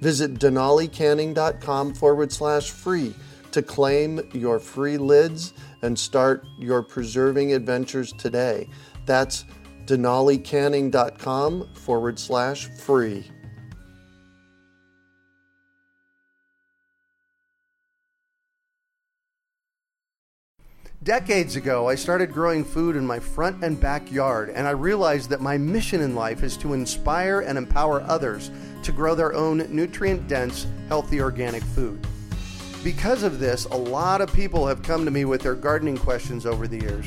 Visit denalicanning.com forward slash free to claim your free lids and start your preserving adventures today. That's denalicanning.com forward slash free. Decades ago, I started growing food in my front and backyard, and I realized that my mission in life is to inspire and empower others to grow their own nutrient dense, healthy organic food. Because of this, a lot of people have come to me with their gardening questions over the years,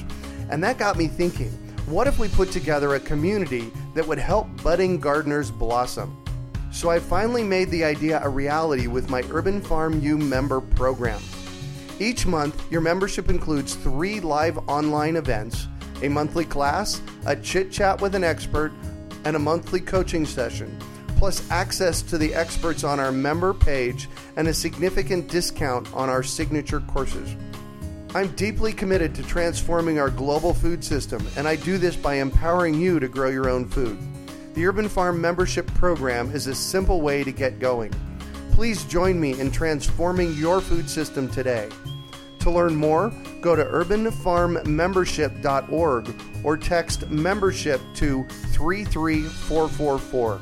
and that got me thinking what if we put together a community that would help budding gardeners blossom? So I finally made the idea a reality with my Urban Farm U member program. Each month, your membership includes three live online events, a monthly class, a chit chat with an expert, and a monthly coaching session, plus access to the experts on our member page and a significant discount on our signature courses. I'm deeply committed to transforming our global food system, and I do this by empowering you to grow your own food. The Urban Farm membership program is a simple way to get going. Please join me in transforming your food system today. To learn more, go to urbanfarmmembership.org or text membership to 33444.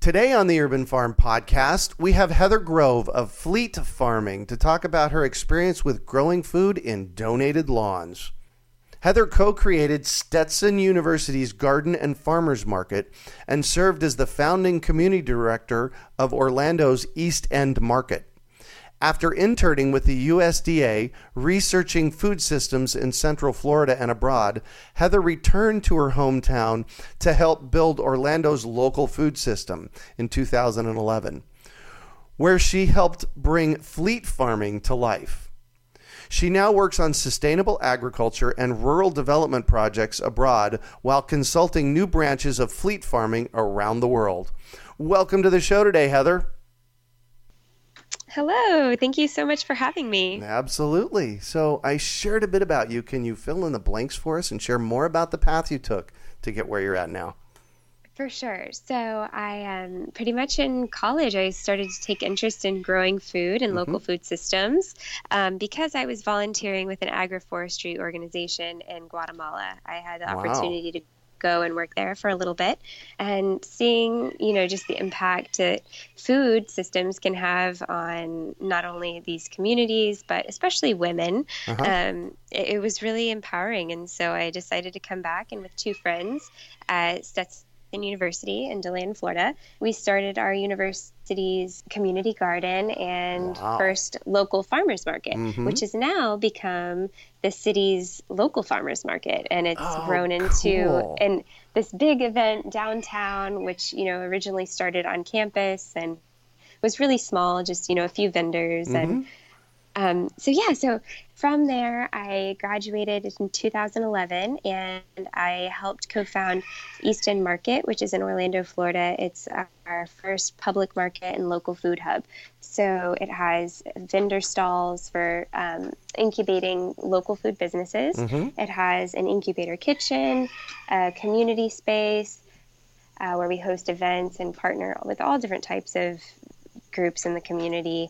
Today on the Urban Farm Podcast, we have Heather Grove of Fleet Farming to talk about her experience with growing food in donated lawns. Heather co created Stetson University's Garden and Farmers Market and served as the founding community director of Orlando's East End Market. After interning with the USDA, researching food systems in Central Florida and abroad, Heather returned to her hometown to help build Orlando's local food system in 2011, where she helped bring fleet farming to life. She now works on sustainable agriculture and rural development projects abroad while consulting new branches of fleet farming around the world. Welcome to the show today, Heather. Hello. Thank you so much for having me. Absolutely. So, I shared a bit about you. Can you fill in the blanks for us and share more about the path you took to get where you're at now? For sure. So I um, pretty much in college, I started to take interest in growing food and mm-hmm. local food systems um, because I was volunteering with an agroforestry organization in Guatemala. I had the wow. opportunity to go and work there for a little bit and seeing you know just the impact that food systems can have on not only these communities but especially women uh-huh. um, it, it, was really empowering and so i decided to come back and with two friends at Stetson University in DeLand, Florida. We started our university's community garden and wow. first local farmers market, mm-hmm. which has now become the city's local farmers market, and it's oh, grown into cool. and this big event downtown, which you know originally started on campus and was really small, just you know a few vendors mm-hmm. and Um, so yeah, so from there, I graduated in 2011, and I helped co-found East End Market, which is in Orlando, Florida. It's our first public market and local food hub. So it has vendor stalls for um, incubating local food businesses. Mm-hmm. It has an incubator kitchen, a community space. Uh, where we host events and partner with all different types of groups in the community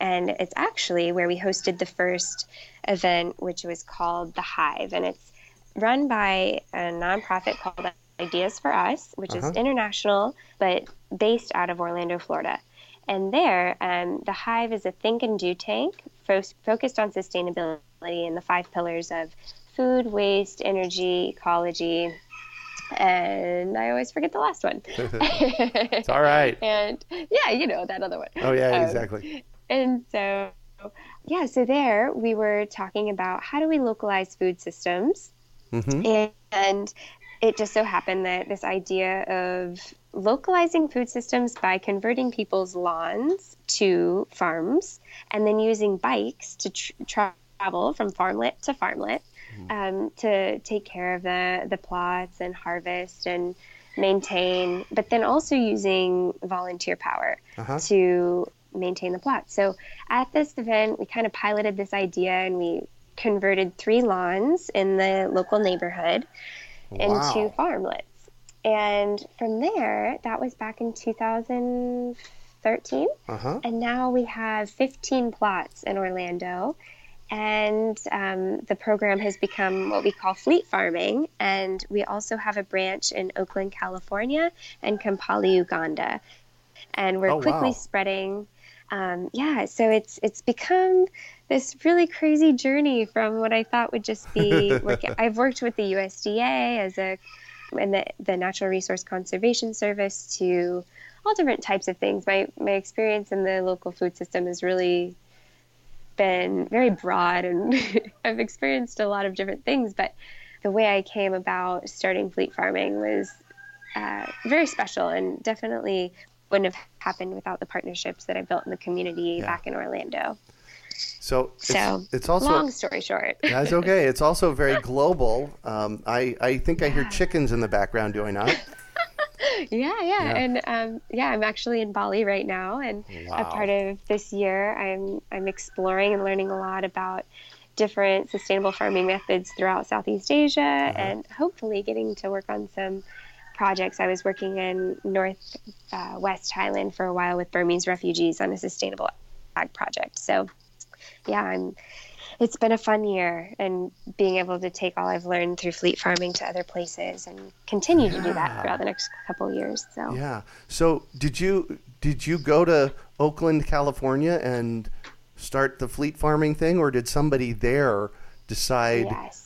and it's actually where we hosted the first event, which was called The Hive. And it's run by a nonprofit called Ideas for Us, which uh-huh. is international, but based out of Orlando, Florida. And there, um, The Hive is a think and do tank fo- focused on sustainability and the five pillars of food, waste, energy, ecology, and I always forget the last one. it's all right. and yeah, you know that other one. Oh yeah, um, exactly and so yeah so there we were talking about how do we localize food systems mm-hmm. and it just so happened that this idea of localizing food systems by converting people's lawns to farms and then using bikes to tr- travel from farmlet to farmlet mm-hmm. um, to take care of the, the plots and harvest and maintain, but then also using volunteer power uh-huh. to maintain the plot. So at this event, we kind of piloted this idea and we converted three lawns in the local neighborhood wow. into farmlets. And from there, that was back in 2013. Uh-huh. And now we have 15 plots in Orlando. And um, the program has become what we call fleet farming. And we also have a branch in Oakland, California, and Kampala, Uganda. And we're oh, quickly wow. spreading um, yeah, so it's it's become this really crazy journey from what I thought would just be working. I've worked with the USDA as a and the, the Natural Resource Conservation Service to all different types of things. My my experience in the local food system has really been very broad, and I've experienced a lot of different things. But the way I came about starting fleet farming was uh, very special and definitely wouldn't have happened without the partnerships that I built in the community yeah. back in Orlando. So, so it's, it's, also long story short. that's okay. It's also very global. Um, I I think I hear chickens in the background. Do I not? yeah, yeah, yeah, and um, yeah, I'm actually in Bali right now, and wow. a part of this year, I'm I'm exploring and learning a lot about different sustainable farming methods throughout Southeast Asia, uh-huh. and hopefully getting to work on some projects. I was working in North uh, West Thailand for a while with Burmese refugees on a sustainable ag project. So, yeah, I'm. It's been a fun year, and being able to take all I've learned through fleet farming to other places, and continue yeah. to do that throughout the next couple years. So yeah. So did you did you go to Oakland, California, and start the fleet farming thing, or did somebody there decide? Yes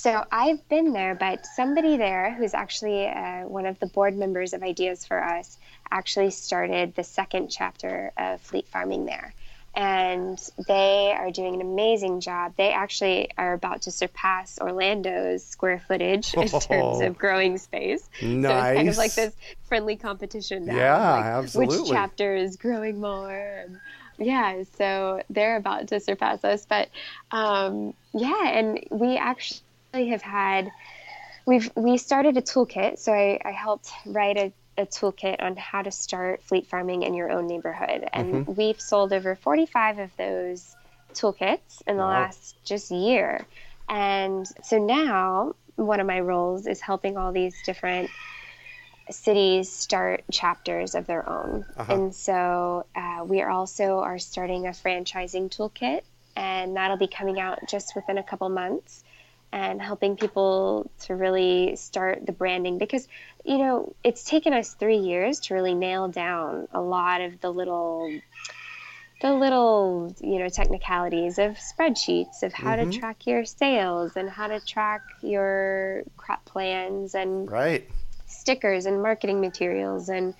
so I've been there, but somebody there who's actually uh, one of the board members of Ideas for Us actually started the second chapter of fleet farming there. And they are doing an amazing job. They actually are about to surpass Orlando's square footage in terms of oh. growing space. Nice. So it's kind of like this friendly competition now. Yeah, like absolutely. Which chapter is growing more? And, yeah, so they're about to surpass us. But um, yeah, and we actually have had we've we started a toolkit. So I, I helped write a, a, toolkit on how to start fleet farming in your own neighborhood, and mm-hmm. we've sold over 45 of those toolkits in the wow. last just year. And so now one of my roles is helping all these different cities start chapters of their own. Uh-huh. And so uh, we are also are starting a franchising toolkit, and that'll be coming out just within a couple months and helping people to really start the branding because you know it's taken us three years to really nail down a lot of the little the little you know technicalities of spreadsheets of how mm-hmm. to track your sales and how to track your crop plans and right stickers and marketing materials and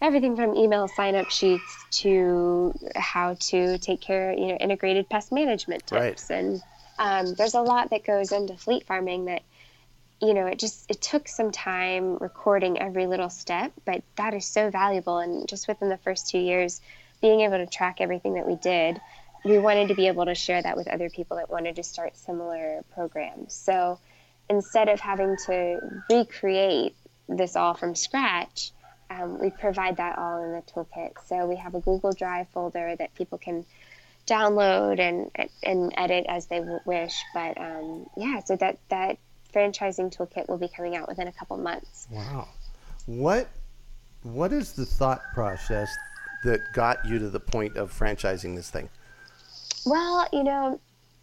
everything from email sign up sheets to how to take care you know integrated pest management tips right. and um, there's a lot that goes into fleet farming that you know it just it took some time recording every little step but that is so valuable and just within the first two years being able to track everything that we did, we wanted to be able to share that with other people that wanted to start similar programs. So instead of having to recreate this all from scratch, um, we provide that all in the toolkit. So we have a Google Drive folder that people can download and and edit as they wish. But um, yeah, so that that franchising toolkit will be coming out within a couple months. Wow, what what is the thought process that got you to the point of franchising this thing? Well, you know,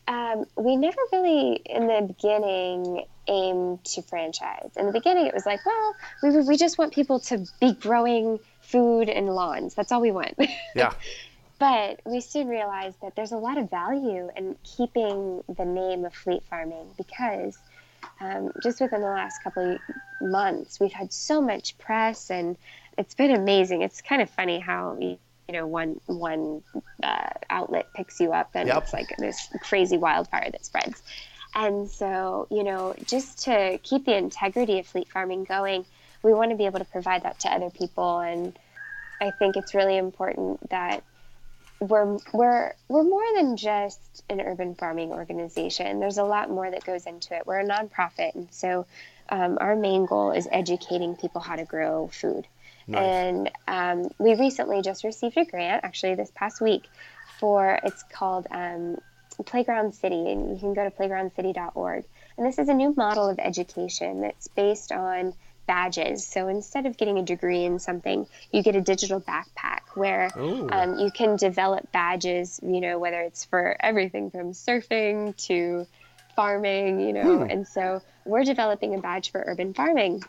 um, we never really in the beginning aimed to franchise. In the beginning, it was like, well, we we just want people to be growing food and lawns. That's all we want. Yeah. But we soon realized that there's a lot of value in keeping the name of Fleet Farming because um, just within the last couple of months, we've had so much press and it's been amazing. It's kind of funny how you know one one uh, outlet picks you up and Yep. it's like this crazy wildfire that spreads. And so, you know, just to keep the integrity of fleet farming going, we want to be able to provide that to other people. And I think it's really important that we're we're we're more than just an urban farming organization. There's a lot more that goes into it. We're a nonprofit, and so um, our main goal is educating people how to grow food. Nice. And um, we recently just received a grant, actually this past week, for it's called um, Playground City, and you can go to playgroundcity.org. And this is a new model of education that's based on badges. So instead of getting a degree in something, you get a digital backpack where um, you can develop badges, you know, whether it's for everything from surfing to farming, you know. Hmm. And so we're developing a badge for urban farming.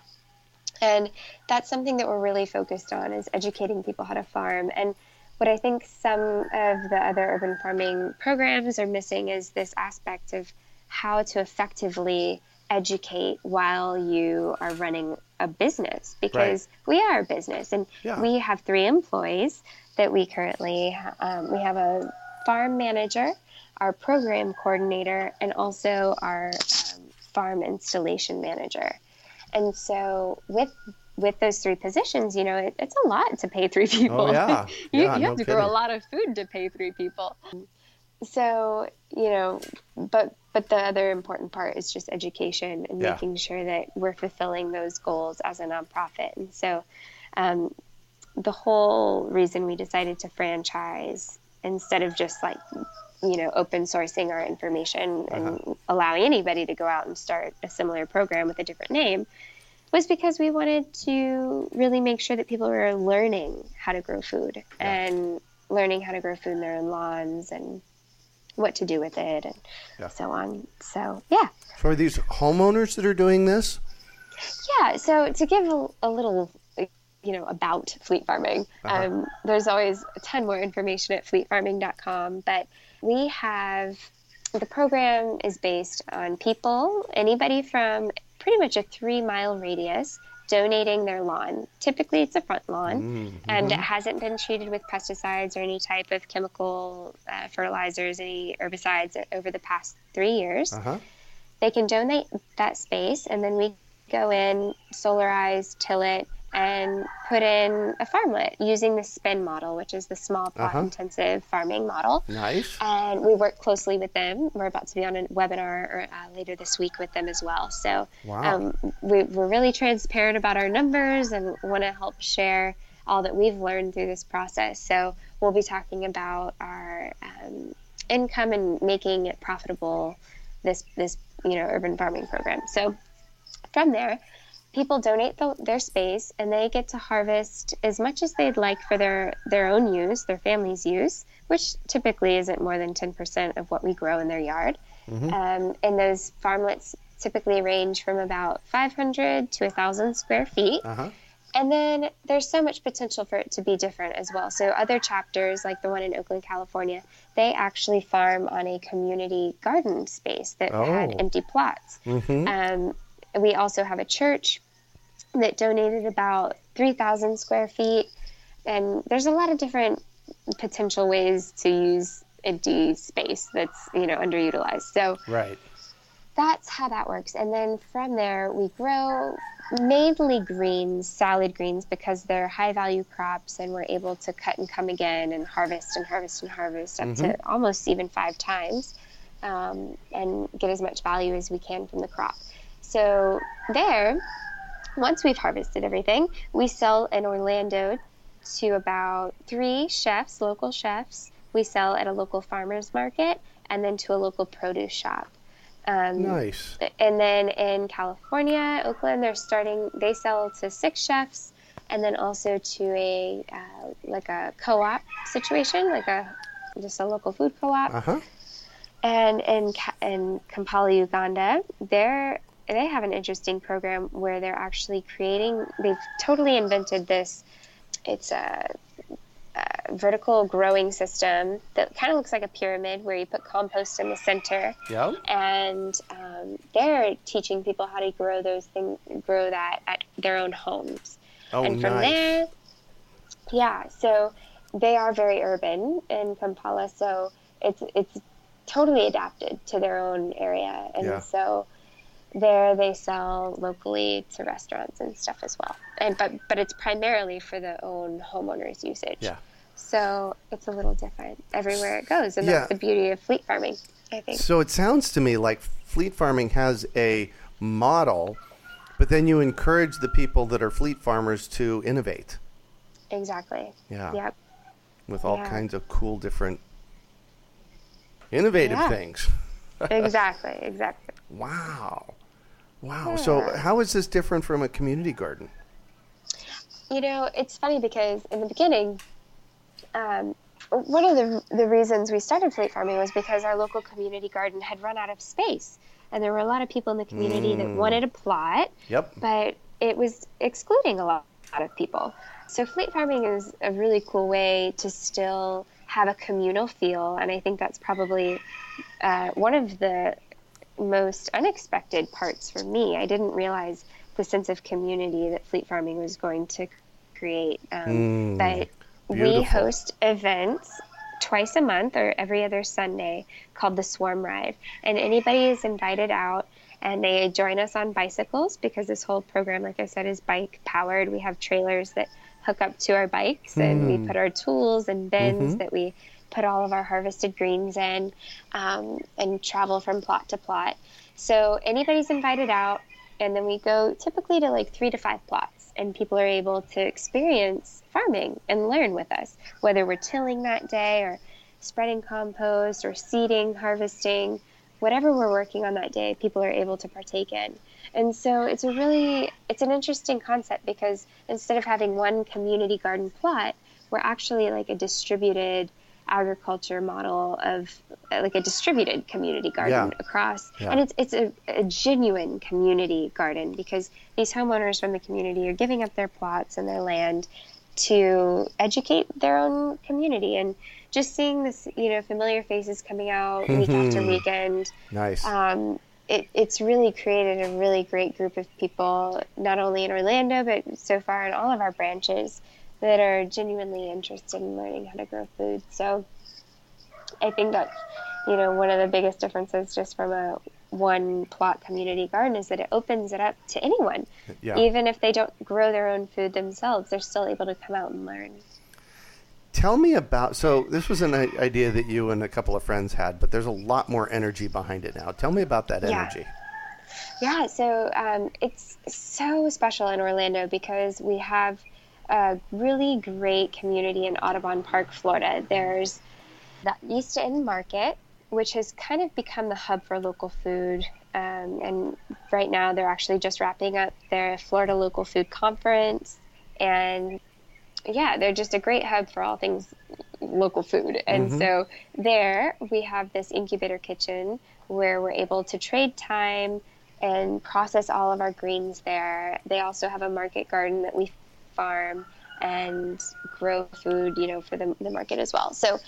And that's something that we're really focused on is educating people how to farm. And what I think some of the other urban farming programs are missing is this aspect of how to effectively educate while you are running a business because we are a business and Yeah. we have three employees that we currently um, we have a farm manager our program coordinator and also our um, farm installation manager. And so with with those three positions you know it, it's a lot to pay three people. Oh, yeah. you, Yeah, you no have to grow a lot of food to pay three people. So you know but but the other important part is just education and Yeah. making sure that we're fulfilling those goals as a nonprofit. And so um, the whole reason we decided to franchise instead of just like you know open sourcing our information and allowing anybody to go out and start a similar program with a different name was because we wanted to really make sure that people were learning how to grow food and learning how to grow food in their own lawns and what to do with it and Yeah. so on. So yeah, So are these homeowners that are doing this? yeah. So to give a, a little, you know, about fleet farming, Uh-huh. um, there's always a ton more information at fleetfarming.com. But we have the program is based on people, anybody from pretty much a three mile radius. Donating their lawn. Typically, it's a front lawn, and it hasn't been treated with pesticides or any type of chemical uh, fertilizers, any herbicides over the past three years Uh huh. they can donate that space and then we go in solarize till it and put in a farmlet using the spin model which is the small plot Uh-huh. intensive farming model Nice. and we work closely with them we're about to be on a webinar or, uh, later this week with them as well so Wow. um, we, we're really transparent about our numbers and want to help share all that we've learned through this process so we'll be talking about our um, income and making it profitable this this you know urban farming program so from there people donate the, their space and they get to harvest as much as they'd like for their their own use their family's use which typically isn't more than 10% of what we grow in their yard um, and those farmlets typically range from about 500 to 1000 square feet Uh huh. and then there's so much potential for it to be different as well. So other chapters, like the one in Oakland, California, they actually farm on a community garden space that had Oh. empty plots. Mm-hmm. Um, we also have a church that donated about 3,000 square feet, and there's a lot of different potential ways to use empty space that's you know underutilized. So Right. that's how that works. And then from there, we grow mainly greens, salad greens, because they're high value crops and we're able to cut and come again and harvest and harvest and harvest up mm-hmm. to almost even five times um, and get as much value as we can from the crop. So, there, once we've harvested everything, we sell in Orlando to about three chefs, local chefs. We sell at a local farmer's market and then to a local produce shop. Um, nice. And then in California, Oakland, they're starting. They sell to six chefs, and then also to a uh, like a co-op situation, like a just a local food co-op. Uh-huh. And in in Kampala, Uganda, they're they have an interesting program where they're actually creating. They've totally invented this. It's a vertical growing system that kind of looks like a pyramid where you put compost in the center. Yeah. And um, they're teaching people how to grow those things, grow that at their own homes. Oh, and from nice. there, yeah. So they are very urban in Kampala, so it's it's totally adapted to their own area, and yeah. so there they sell locally to restaurants and stuff as well and but but it's primarily for the own homeowners usage yeah so it's a little different everywhere it goes, and yeah. that's the beauty of fleet farming, I think. So it sounds to me like fleet farming has a model, but then you encourage the people that are fleet farmers to innovate. Exactly. Yeah. Yep. With all yeah. kinds of cool, different, innovative yeah. things. exactly. Exactly. Wow. Wow. Yeah. So how is this different from a community garden? You know, it's funny because in the beginning, um, one of the, the reasons we started fleet farming was because our local community garden had run out of space. And there were a lot of people in the community mm. that wanted a plot, yep. but it was excluding a lot, a lot of people. So fleet farming is a really cool way to still have a communal feel. And I think that's probably uh, one of the most unexpected parts for me. I didn't realize the sense of community that fleet farming was going to create. Um, mm. But Beautiful. we host events twice a month or every other Sunday called the Swarm Ride. And anybody is invited out and they join us on bicycles because this whole program, like I said, is bike powered. We have trailers that hook up to our bikes mm. and we Hmm. put our tools and bins mm-hmm. that we put all of our harvested greens in um, and travel from plot to plot. So anybody's invited out. And then we go typically to like three to five plots, and people are able to experience farming and learn with us, whether we're tilling that day or spreading compost or seeding, harvesting, whatever we're working on that day, people are able to partake in. And so it's a really it's an interesting concept because instead of having one community garden plot, we're actually like a distributed agriculture model of like a distributed community garden Yeah. across Yeah. and it's it's a, a genuine community garden because these homeowners from the community are giving up their plots and their land to educate their own community and just seeing this you know familiar faces coming out week after Mhm. weekend Nice. um, it, it's really created a really great group of people, not only in Orlando, but so far in all of our branches that are genuinely interested in learning how to grow food. So I think that's, you know, one of the biggest differences just from a one plot community garden is that it opens it up to anyone. yeah. Even if they don't grow their own food themselves, they're still able to come out and learn. Tell me about. So this was an idea that you and a couple of friends had, but there's a lot more energy behind it now. Tell me about that Yeah. energy. Yeah, so um, it's so special in Orlando because we have a really great community in Audubon Park, Florida. There's the East End Market, which has kind of become the hub for local food. Um, and right now, they're actually just wrapping up their Florida Local Food Conference. And yeah, they're just a great hub for all things local food. And Mhm. so there we have this incubator kitchen where we're able to trade time and process all of our greens there. They also have a market garden that we farm and grow food, you know, for the, the market as well. So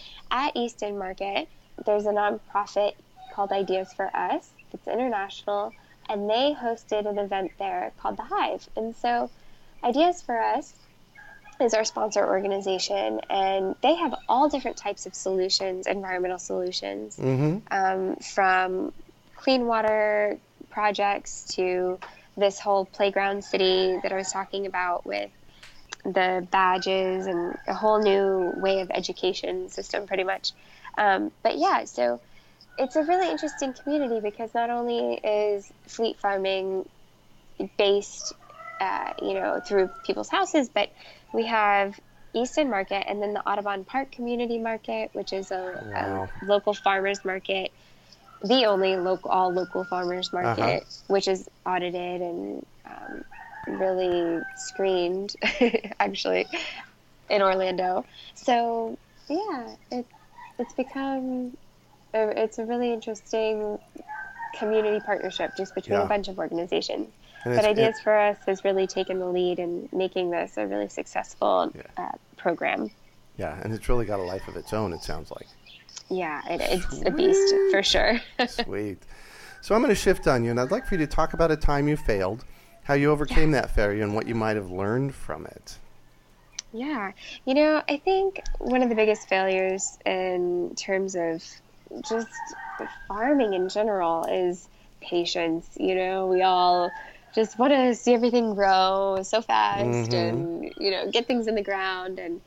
at East End Market, there's a nonprofit called Ideas for Us. It's international, and they hosted an event there called The Hive. And so Ideas for Us is our sponsor organization, and they have all different types of solutions, environmental solutions, Mm-hmm. um, from clean water projects to this whole playground city that I was talking about with the badges and a whole new way of education system, pretty much. Um, but yeah, so it's a really interesting community because not only is fleet farming based, uh, you know, through people's houses, but we have East End Market and then the Audubon Park Community Market, which is a, wow. a local farmers market, the only local all local farmers market, uh-huh. which is audited and um, really screened, actually, in Orlando. So yeah, it, it's become a, it's a really interesting community partnership just between yeah. a bunch of organizations. but Ideas it, for Us has really taken the lead in making this a really successful yeah. uh, program. Yeah, and it's really got a life of its own, it sounds like. Yeah, it, it's Sweet. a beast for sure. Sweet. So I'm going to shift on you, and I'd like for you to talk about a time you failed, how you overcame that failure, and what you might have learned from it. Yeah, you know, I think one of the biggest failures in terms of just farming in general is patience. You know, we all just want to see everything grow so fast mm-hmm. and you know get things in the ground and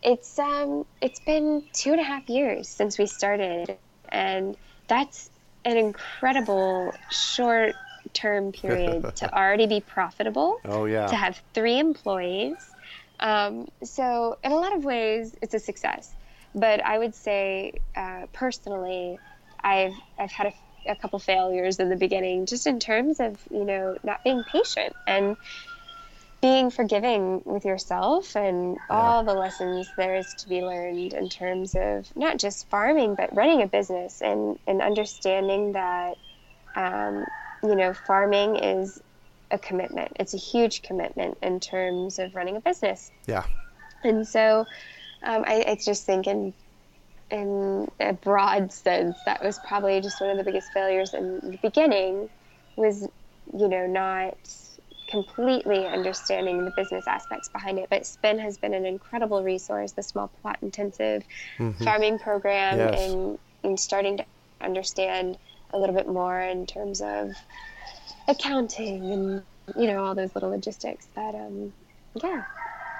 it's um it's been two and a half years since we started and that's an incredible short term period to already be profitable oh yeah. to have three employees. Um, so in a lot of ways it's a success. But i would say uh, personally i've i've had a a couple failures in the beginning, just in terms of, you know, not being patient and being forgiving with yourself and yeah. all the lessons there is to be learned in terms of not just farming, but running a business and, and understanding that, um, you know, farming is a commitment. It's a huge commitment in terms of running a business. Yeah. And so um, I, I just think in in a broad sense, that was probably just one of the biggest failures in the beginning was, you know, not completely understanding the business aspects behind it. But Spin has been an incredible resource, the small plot intensive mm-hmm. farming program, yes. and, and starting to understand a little bit more in terms of accounting and, you know, all those little logistics. But um, yeah,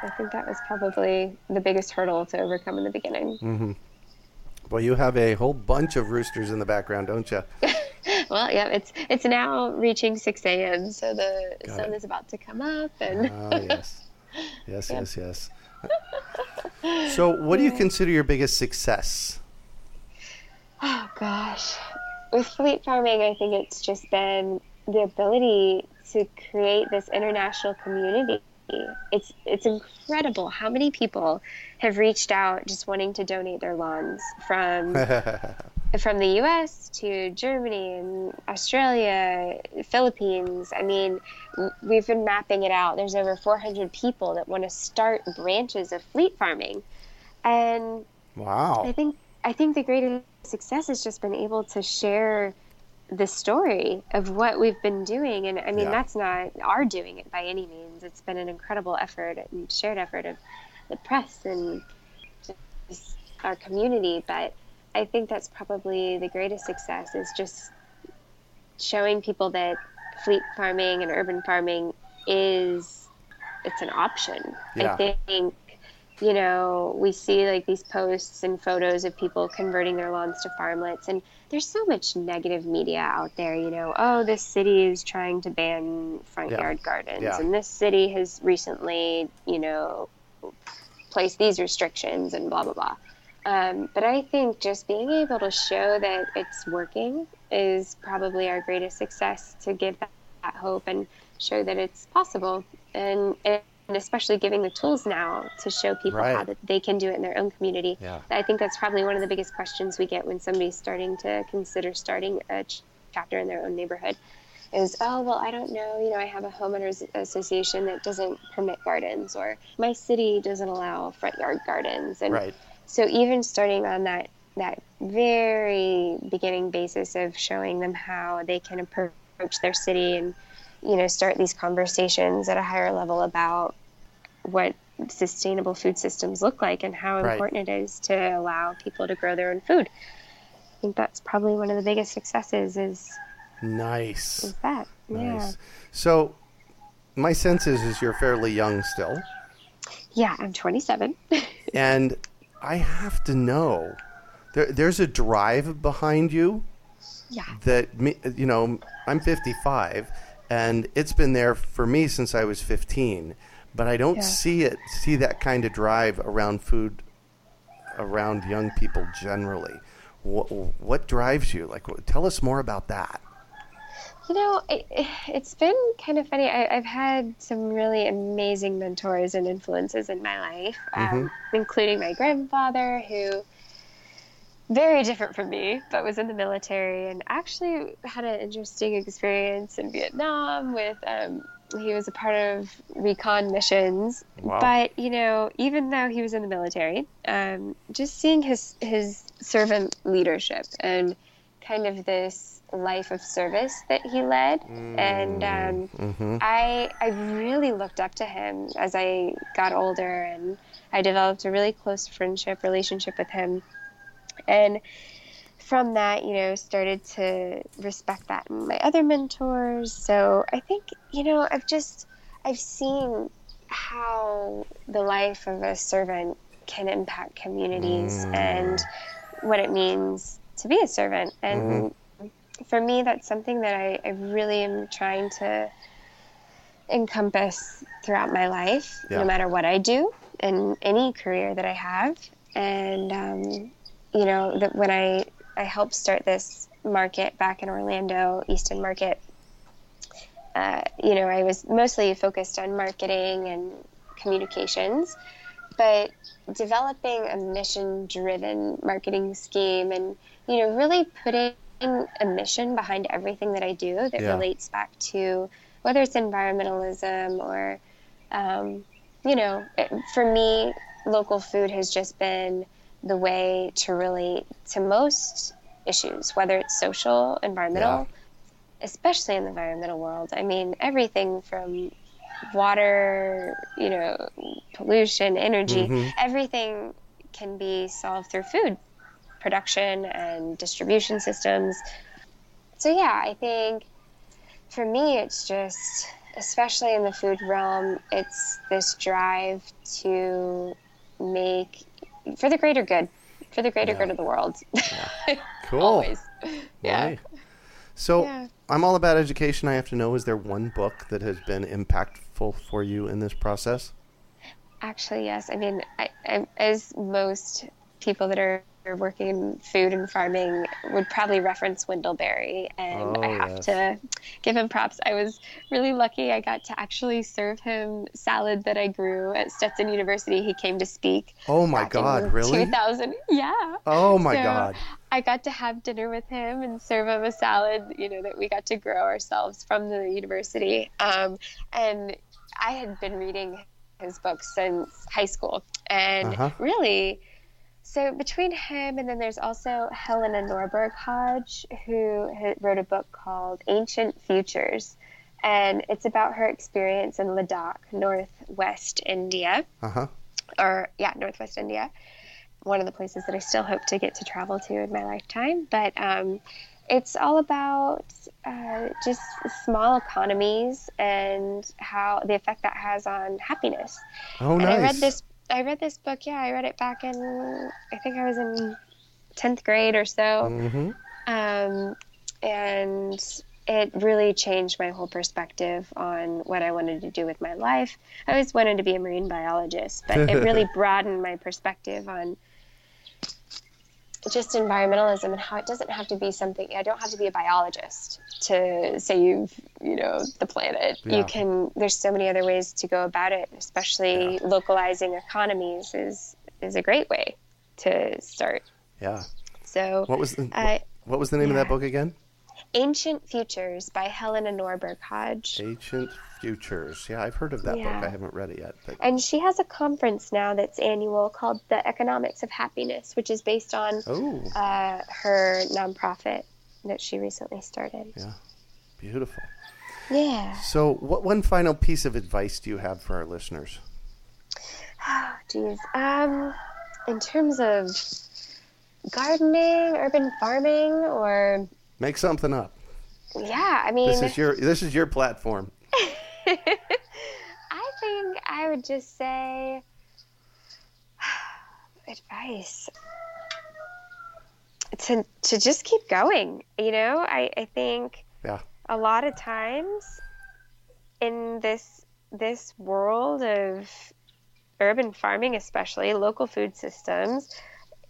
I think that was probably the biggest hurdle to overcome in the beginning. Mm-hmm. Well, you have a whole bunch of roosters in the background, don't you? well, yeah, it's it's now reaching 6 a.m., so the Got sun it. is about to come up. And oh, yes, yes, yes, yes. so, what do you consider your biggest success? Oh gosh, with fleet farming, I think it's just been the ability to create this international community it's it's incredible how many people have reached out just wanting to donate their lawns from from the U.S. to Germany and Australia, Philippines. I mean, we've been mapping it out. There's over 400 people that want to start branches of fleet farming, and wow, I think I think the greatest success has just been able to share the story of what we've been doing. And I mean, yeah. that's not our doing it by any means. It's been an incredible effort and shared effort of the press and our community. But I think that's probably the greatest success is just showing people that fleet farming and urban farming is it's an option. Yeah. I think you know, we see like these posts and photos of people converting their lawns to farmlets and there's so much negative media out there, you know, oh, this city is trying to ban front yeah. yard gardens yeah. and this city has recently, you know, placed these restrictions and blah blah blah. Um, but I think just being able to show that it's working is probably our greatest success to give that, that hope and show that it's possible. And, and and especially giving the tools now to show people right. how that they can do it in their own community. Yeah. I think that's probably one of the biggest questions we get when somebody's starting to consider starting a ch- chapter in their own neighborhood is, oh, well, I don't know, you know, I have a homeowners association that doesn't permit gardens or my city doesn't allow front yard gardens. And right. so even starting on that that very beginning basis of showing them how they can approach their city and you know start these conversations at a higher level about what sustainable food systems look like and how right. important it is to allow people to grow their own food. I think that's probably one of the biggest successes is Nice. is that. Yeah. Nice. So, my sense is, is you're fairly young still, Yeah, I'm 27. and I have to know there, there's a drive behind you yeah. that you know, I'm 55, and it's been there for me since I was 15. But I don't Yeah. see it, see that kind of drive around food, around young people generally. What, what drives you? Like, tell us more about that. You know, it, it's been kind of funny. I, I've had some really amazing mentors and influences in my life, um, including my grandfather, who very different from me, but was in the military and actually had an interesting experience in Vietnam. With um, he was a part of recon missions, Wow. but you know, even though he was in the military, um, just seeing his his servant leadership and kind of this life of service that he led and um, I, I really looked up to him as I got older and I developed a really close friendship relationship with him and from that you know started to respect that in my other mentors. So I think you know I've just I've seen how the life of a servant can impact communities and what it means to be a servant. And for me that's something that I, I really am trying to encompass throughout my life Yeah. no matter what i do in any career that i have. And um, you know that when i i helped start this market back in orlando East End Market uh, you know i was mostly focused on marketing and communications but developing a mission driven marketing scheme and you know really putting a mission behind everything that i do that Yeah. relates back to whether it's environmentalism or um, you know it, for me local food has just been the way to relate to most issues whether it's social environmental especially in the environmental world. I mean everything from water you know pollution energy mm-hmm. everything can be solved through food production and distribution systems. So yeah i think for me it's just especially in the food realm it's this drive to make for the greater good for the greater good of the world Cool. always yeah Right. So Yeah. I'm all about education. I have to know: is there one book that has been impactful for you in this process? Actually, yes. I mean, I, I, as most people that are working in food and farming would probably reference Wendell Berry, and I Oh, have yes. to give him props. I was really lucky. I got to actually serve him salad that I grew at Stetson University. He came to speak. Oh my God! Really? 2000. Yeah. Oh my So, God! I got to have dinner with him and serve him a salad, you know, that we got to grow ourselves from the university. Um, and I had been reading his books since high school. And Uh-huh. really, so between him and then there's also Helena Norberg Hodge, who wrote a book called Ancient Futures. And it's about her experience in Ladakh, northwest India Uh huh. or yeah, Northwest India. One of the places that I still hope to get to travel to in my lifetime. But um, it's all about uh, just small economies and how the effect that has on happiness. Oh, and nice. I read this. I read this book. Yeah, I read it back in. I think I was in tenth grade or so Mm-hmm. um, and it really changed my whole perspective on what I wanted to do with my life. I always wanted to be a marine biologist, but it really broadened my perspective on just environmentalism and how it doesn't have to be something. I don't have to be a biologist to save, you know, the planet. Yeah. You can. There's so many other ways to go about it. Especially localizing economies is is a great way to start. Yeah. So What was the I- What was the name of that book again? Ancient Futures by Helena Norberg Hodge. Ancient Futures. Yeah, I've heard of that Yeah. book. I haven't read it yet, but And she has a conference now that's annual called The Economics of Happiness, which is based on oh, uh, her nonprofit that she recently started. yeah, beautiful. Yeah. So, what one final piece of advice do you have for our listeners? Oh, geez. Um, in terms of gardening, urban farming, or Make something up. yeah, I mean, This is your this is your platform. I think I would just say advice to to just keep going. You know, I I think Yeah. a lot of times in this this world of urban farming, especially local food systems,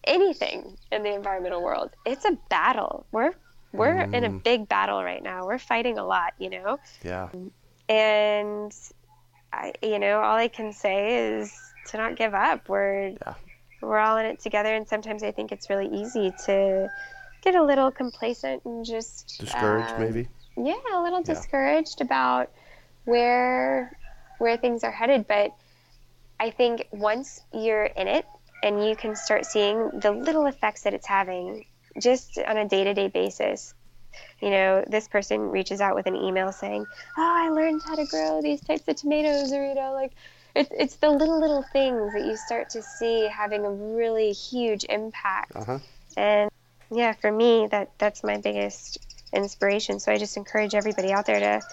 anything in the environmental world, it's a battle. We're we're in a big battle right now. We're fighting a lot, you know Yeah. and I, you know, all I can say is to not give up. We're Yeah. we're all in it together, and sometimes I think it's really easy to get a little complacent and just Discouraged um, maybe. Yeah, a little Yeah. discouraged about where where things are headed. But I think once you're in it and you can start seeing the little effects that it's having just on a day to day basis. You know, this person reaches out with an email saying, "Oh, I learned how to grow these types of tomatoes," or you know, like it's it's the little little things that you start to see having a really huge impact. Uh-huh. And yeah, for me, that that's my biggest inspiration. So I just encourage everybody out there to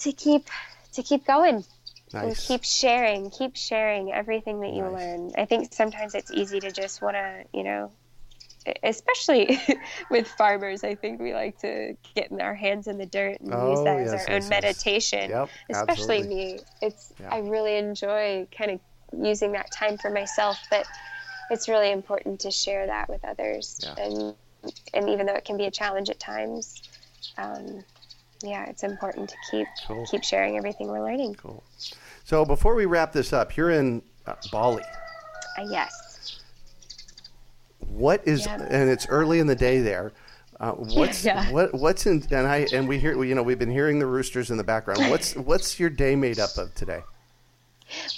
to keep to keep going and keep sharing, keep sharing everything that you Nice. learn. I think sometimes it's easy to just want to, you know, especially with farmers, I think we like to get in our hands in the dirt and use Oh, that as our yes, own yes. meditation. Yep. Especially absolutely. me. It's Yeah. I really enjoy kind of using that time for myself, but it's really important to share that with others. Yeah. And and even though it can be a challenge at times, um, yeah, it's important to keep Cool. keep sharing everything we're learning. Cool. So before we wrap this up, you're in uh, Bali. Uh, yes. What is Yeah. and it's early in the day there. Uh, what's Yeah. what what's in and I and we hear you know we've been hearing the roosters in the background. What's what's your day made up of today?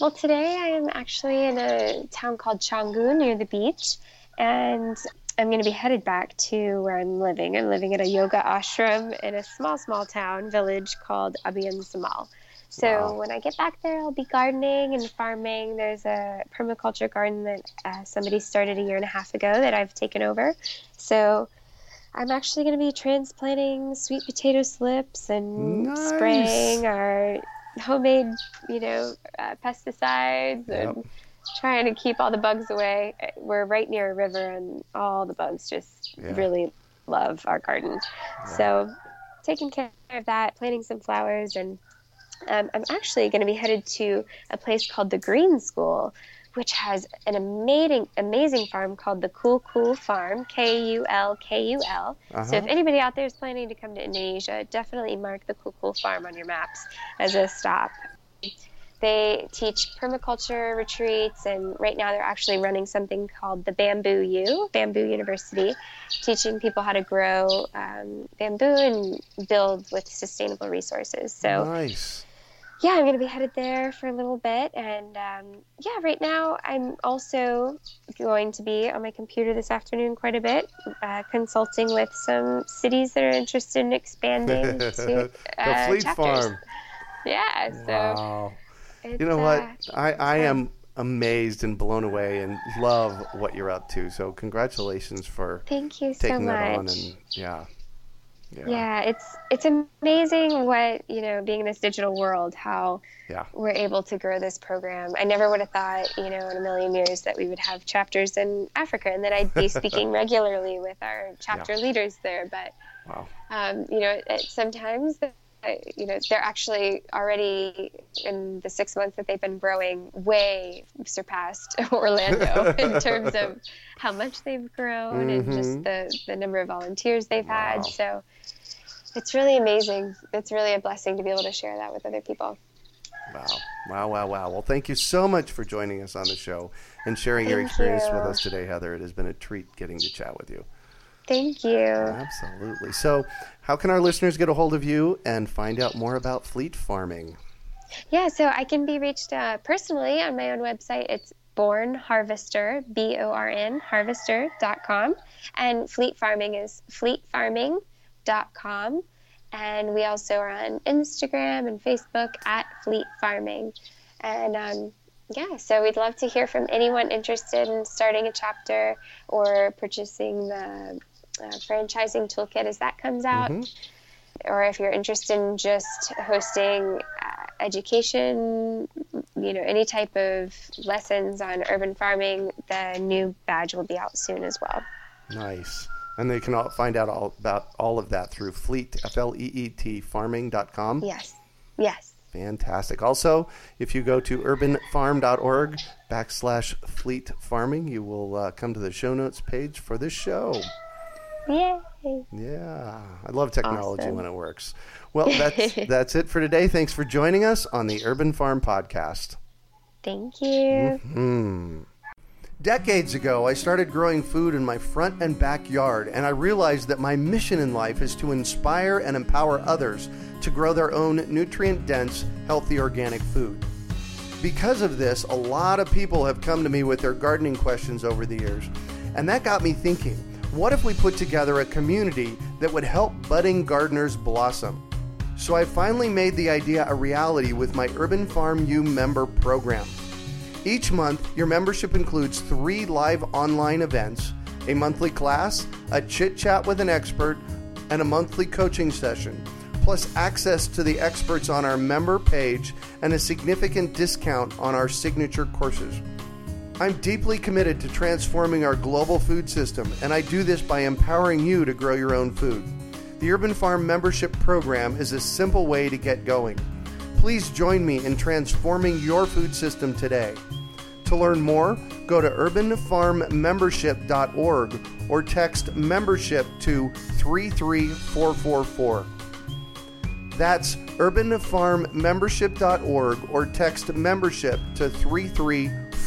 Well, today I am actually in a town called Canggu near the beach, and I'm going to be headed back to where I'm living. I'm living at a yoga ashram in a small, small town village called Abian Samal. So Wow. when I get back there, I'll be gardening and farming. There's a permaculture garden that uh, somebody started a year and a half ago that I've taken over. So I'm actually going to be transplanting sweet potato slips and Nice. spraying our homemade, you know, uh, pesticides Yep. and trying to keep all the bugs away. We're right near a river, and all the bugs just Yeah. really love our garden. So, taking care of that, planting some flowers, and um, I'm actually going to be headed to a place called the Green School, which has an amazing, amazing farm called the Kul Kul Farm, K U L K U L. So Uh-huh. if anybody out there is planning to come to Indonesia, definitely mark the Kul Kul Farm on your maps as a stop. They teach permaculture retreats, and right now they're actually running something called the Bamboo U, Bamboo University, teaching people how to grow um, bamboo and build with sustainable resources. So nice. Yeah, I'm going to be headed there for a little bit. And um, yeah, right now I'm also going to be on my computer this afternoon quite a bit, uh, consulting with some cities that are interested in expanding to the uh, Fleet chapters. Farm. Yeah, so Wow. You know what? uh, I, I am amazed and blown away and love what you're up to. So congratulations for thank you so taking that on much. and yeah. Yeah. yeah, it's it's amazing what you know being in this digital world how Yeah. we're able to grow this program. I never would have thought, you know, in a million years that we would have chapters in Africa and that I'd be speaking regularly with our chapter leaders there. But Wow. um, you know, it, sometimes. Uh, You know, they're actually already in the six months that they've been growing, way surpassed Orlando in terms of how much they've grown and just the, the number of volunteers they've Mm-hmm. Wow. had. So it's really amazing. It's really a blessing to be able to share that with other people. Wow. Wow, wow, wow. Well, thank you so much for joining us on the show and sharing your experience you. with us today, Heather. It has been a treat getting to chat with you. Thank you. Absolutely. So, how can our listeners get a hold of you and find out more about fleet farming? Yeah, so I can be reached uh, personally on my own website. It's Born Harvester, B O R N, harvester.com. And Fleet Farming is fleetfarming.com. And we also are on Instagram and Facebook at Fleet Farming. And um, yeah, so we'd love to hear from anyone interested in starting a chapter or purchasing the uh, franchising toolkit as that comes out. Mm-hmm. Or if you're interested in just hosting uh, education, you know, any type of lessons on urban farming, the new badge will be out soon as well. Nice. And they can all find out all about all of that through Fleet, F L E E T, farming.com. Yes. Yes. Fantastic. Also, if you go to urbanfarm.org backslash fleet farming, you will uh, come to the show notes page for this show. Yay. Yeah. I love technology awesome. when it works. Well, that's, that's it for today. Thanks for joining us on the Urban Farm Podcast. Thank you. Mm-hmm. Decades ago, I started growing food in my front and backyard, and I realized that my mission in life is to inspire and empower others to grow their own nutrient dense, healthy organic food. Because of this, a lot of people have come to me with their gardening questions over the years, and that got me thinking what if we put together a community that would help budding gardeners blossom? So I finally made the idea a reality with my Urban Farm U member program. Each month, your membership includes three live online events, a monthly class, a chit chat with an expert, and a monthly coaching session, plus access to the experts on our member page and a significant discount on our signature courses. I'm deeply committed to transforming our global food system, and I do this by empowering you to grow your own food. The Urban Farm membership program is a simple way to get going. Please join me in transforming your food system today. To learn more, go to urbanfarmmembership.org or text membership to 33444. That's urbanfarmmembership.org or text membership to 33444.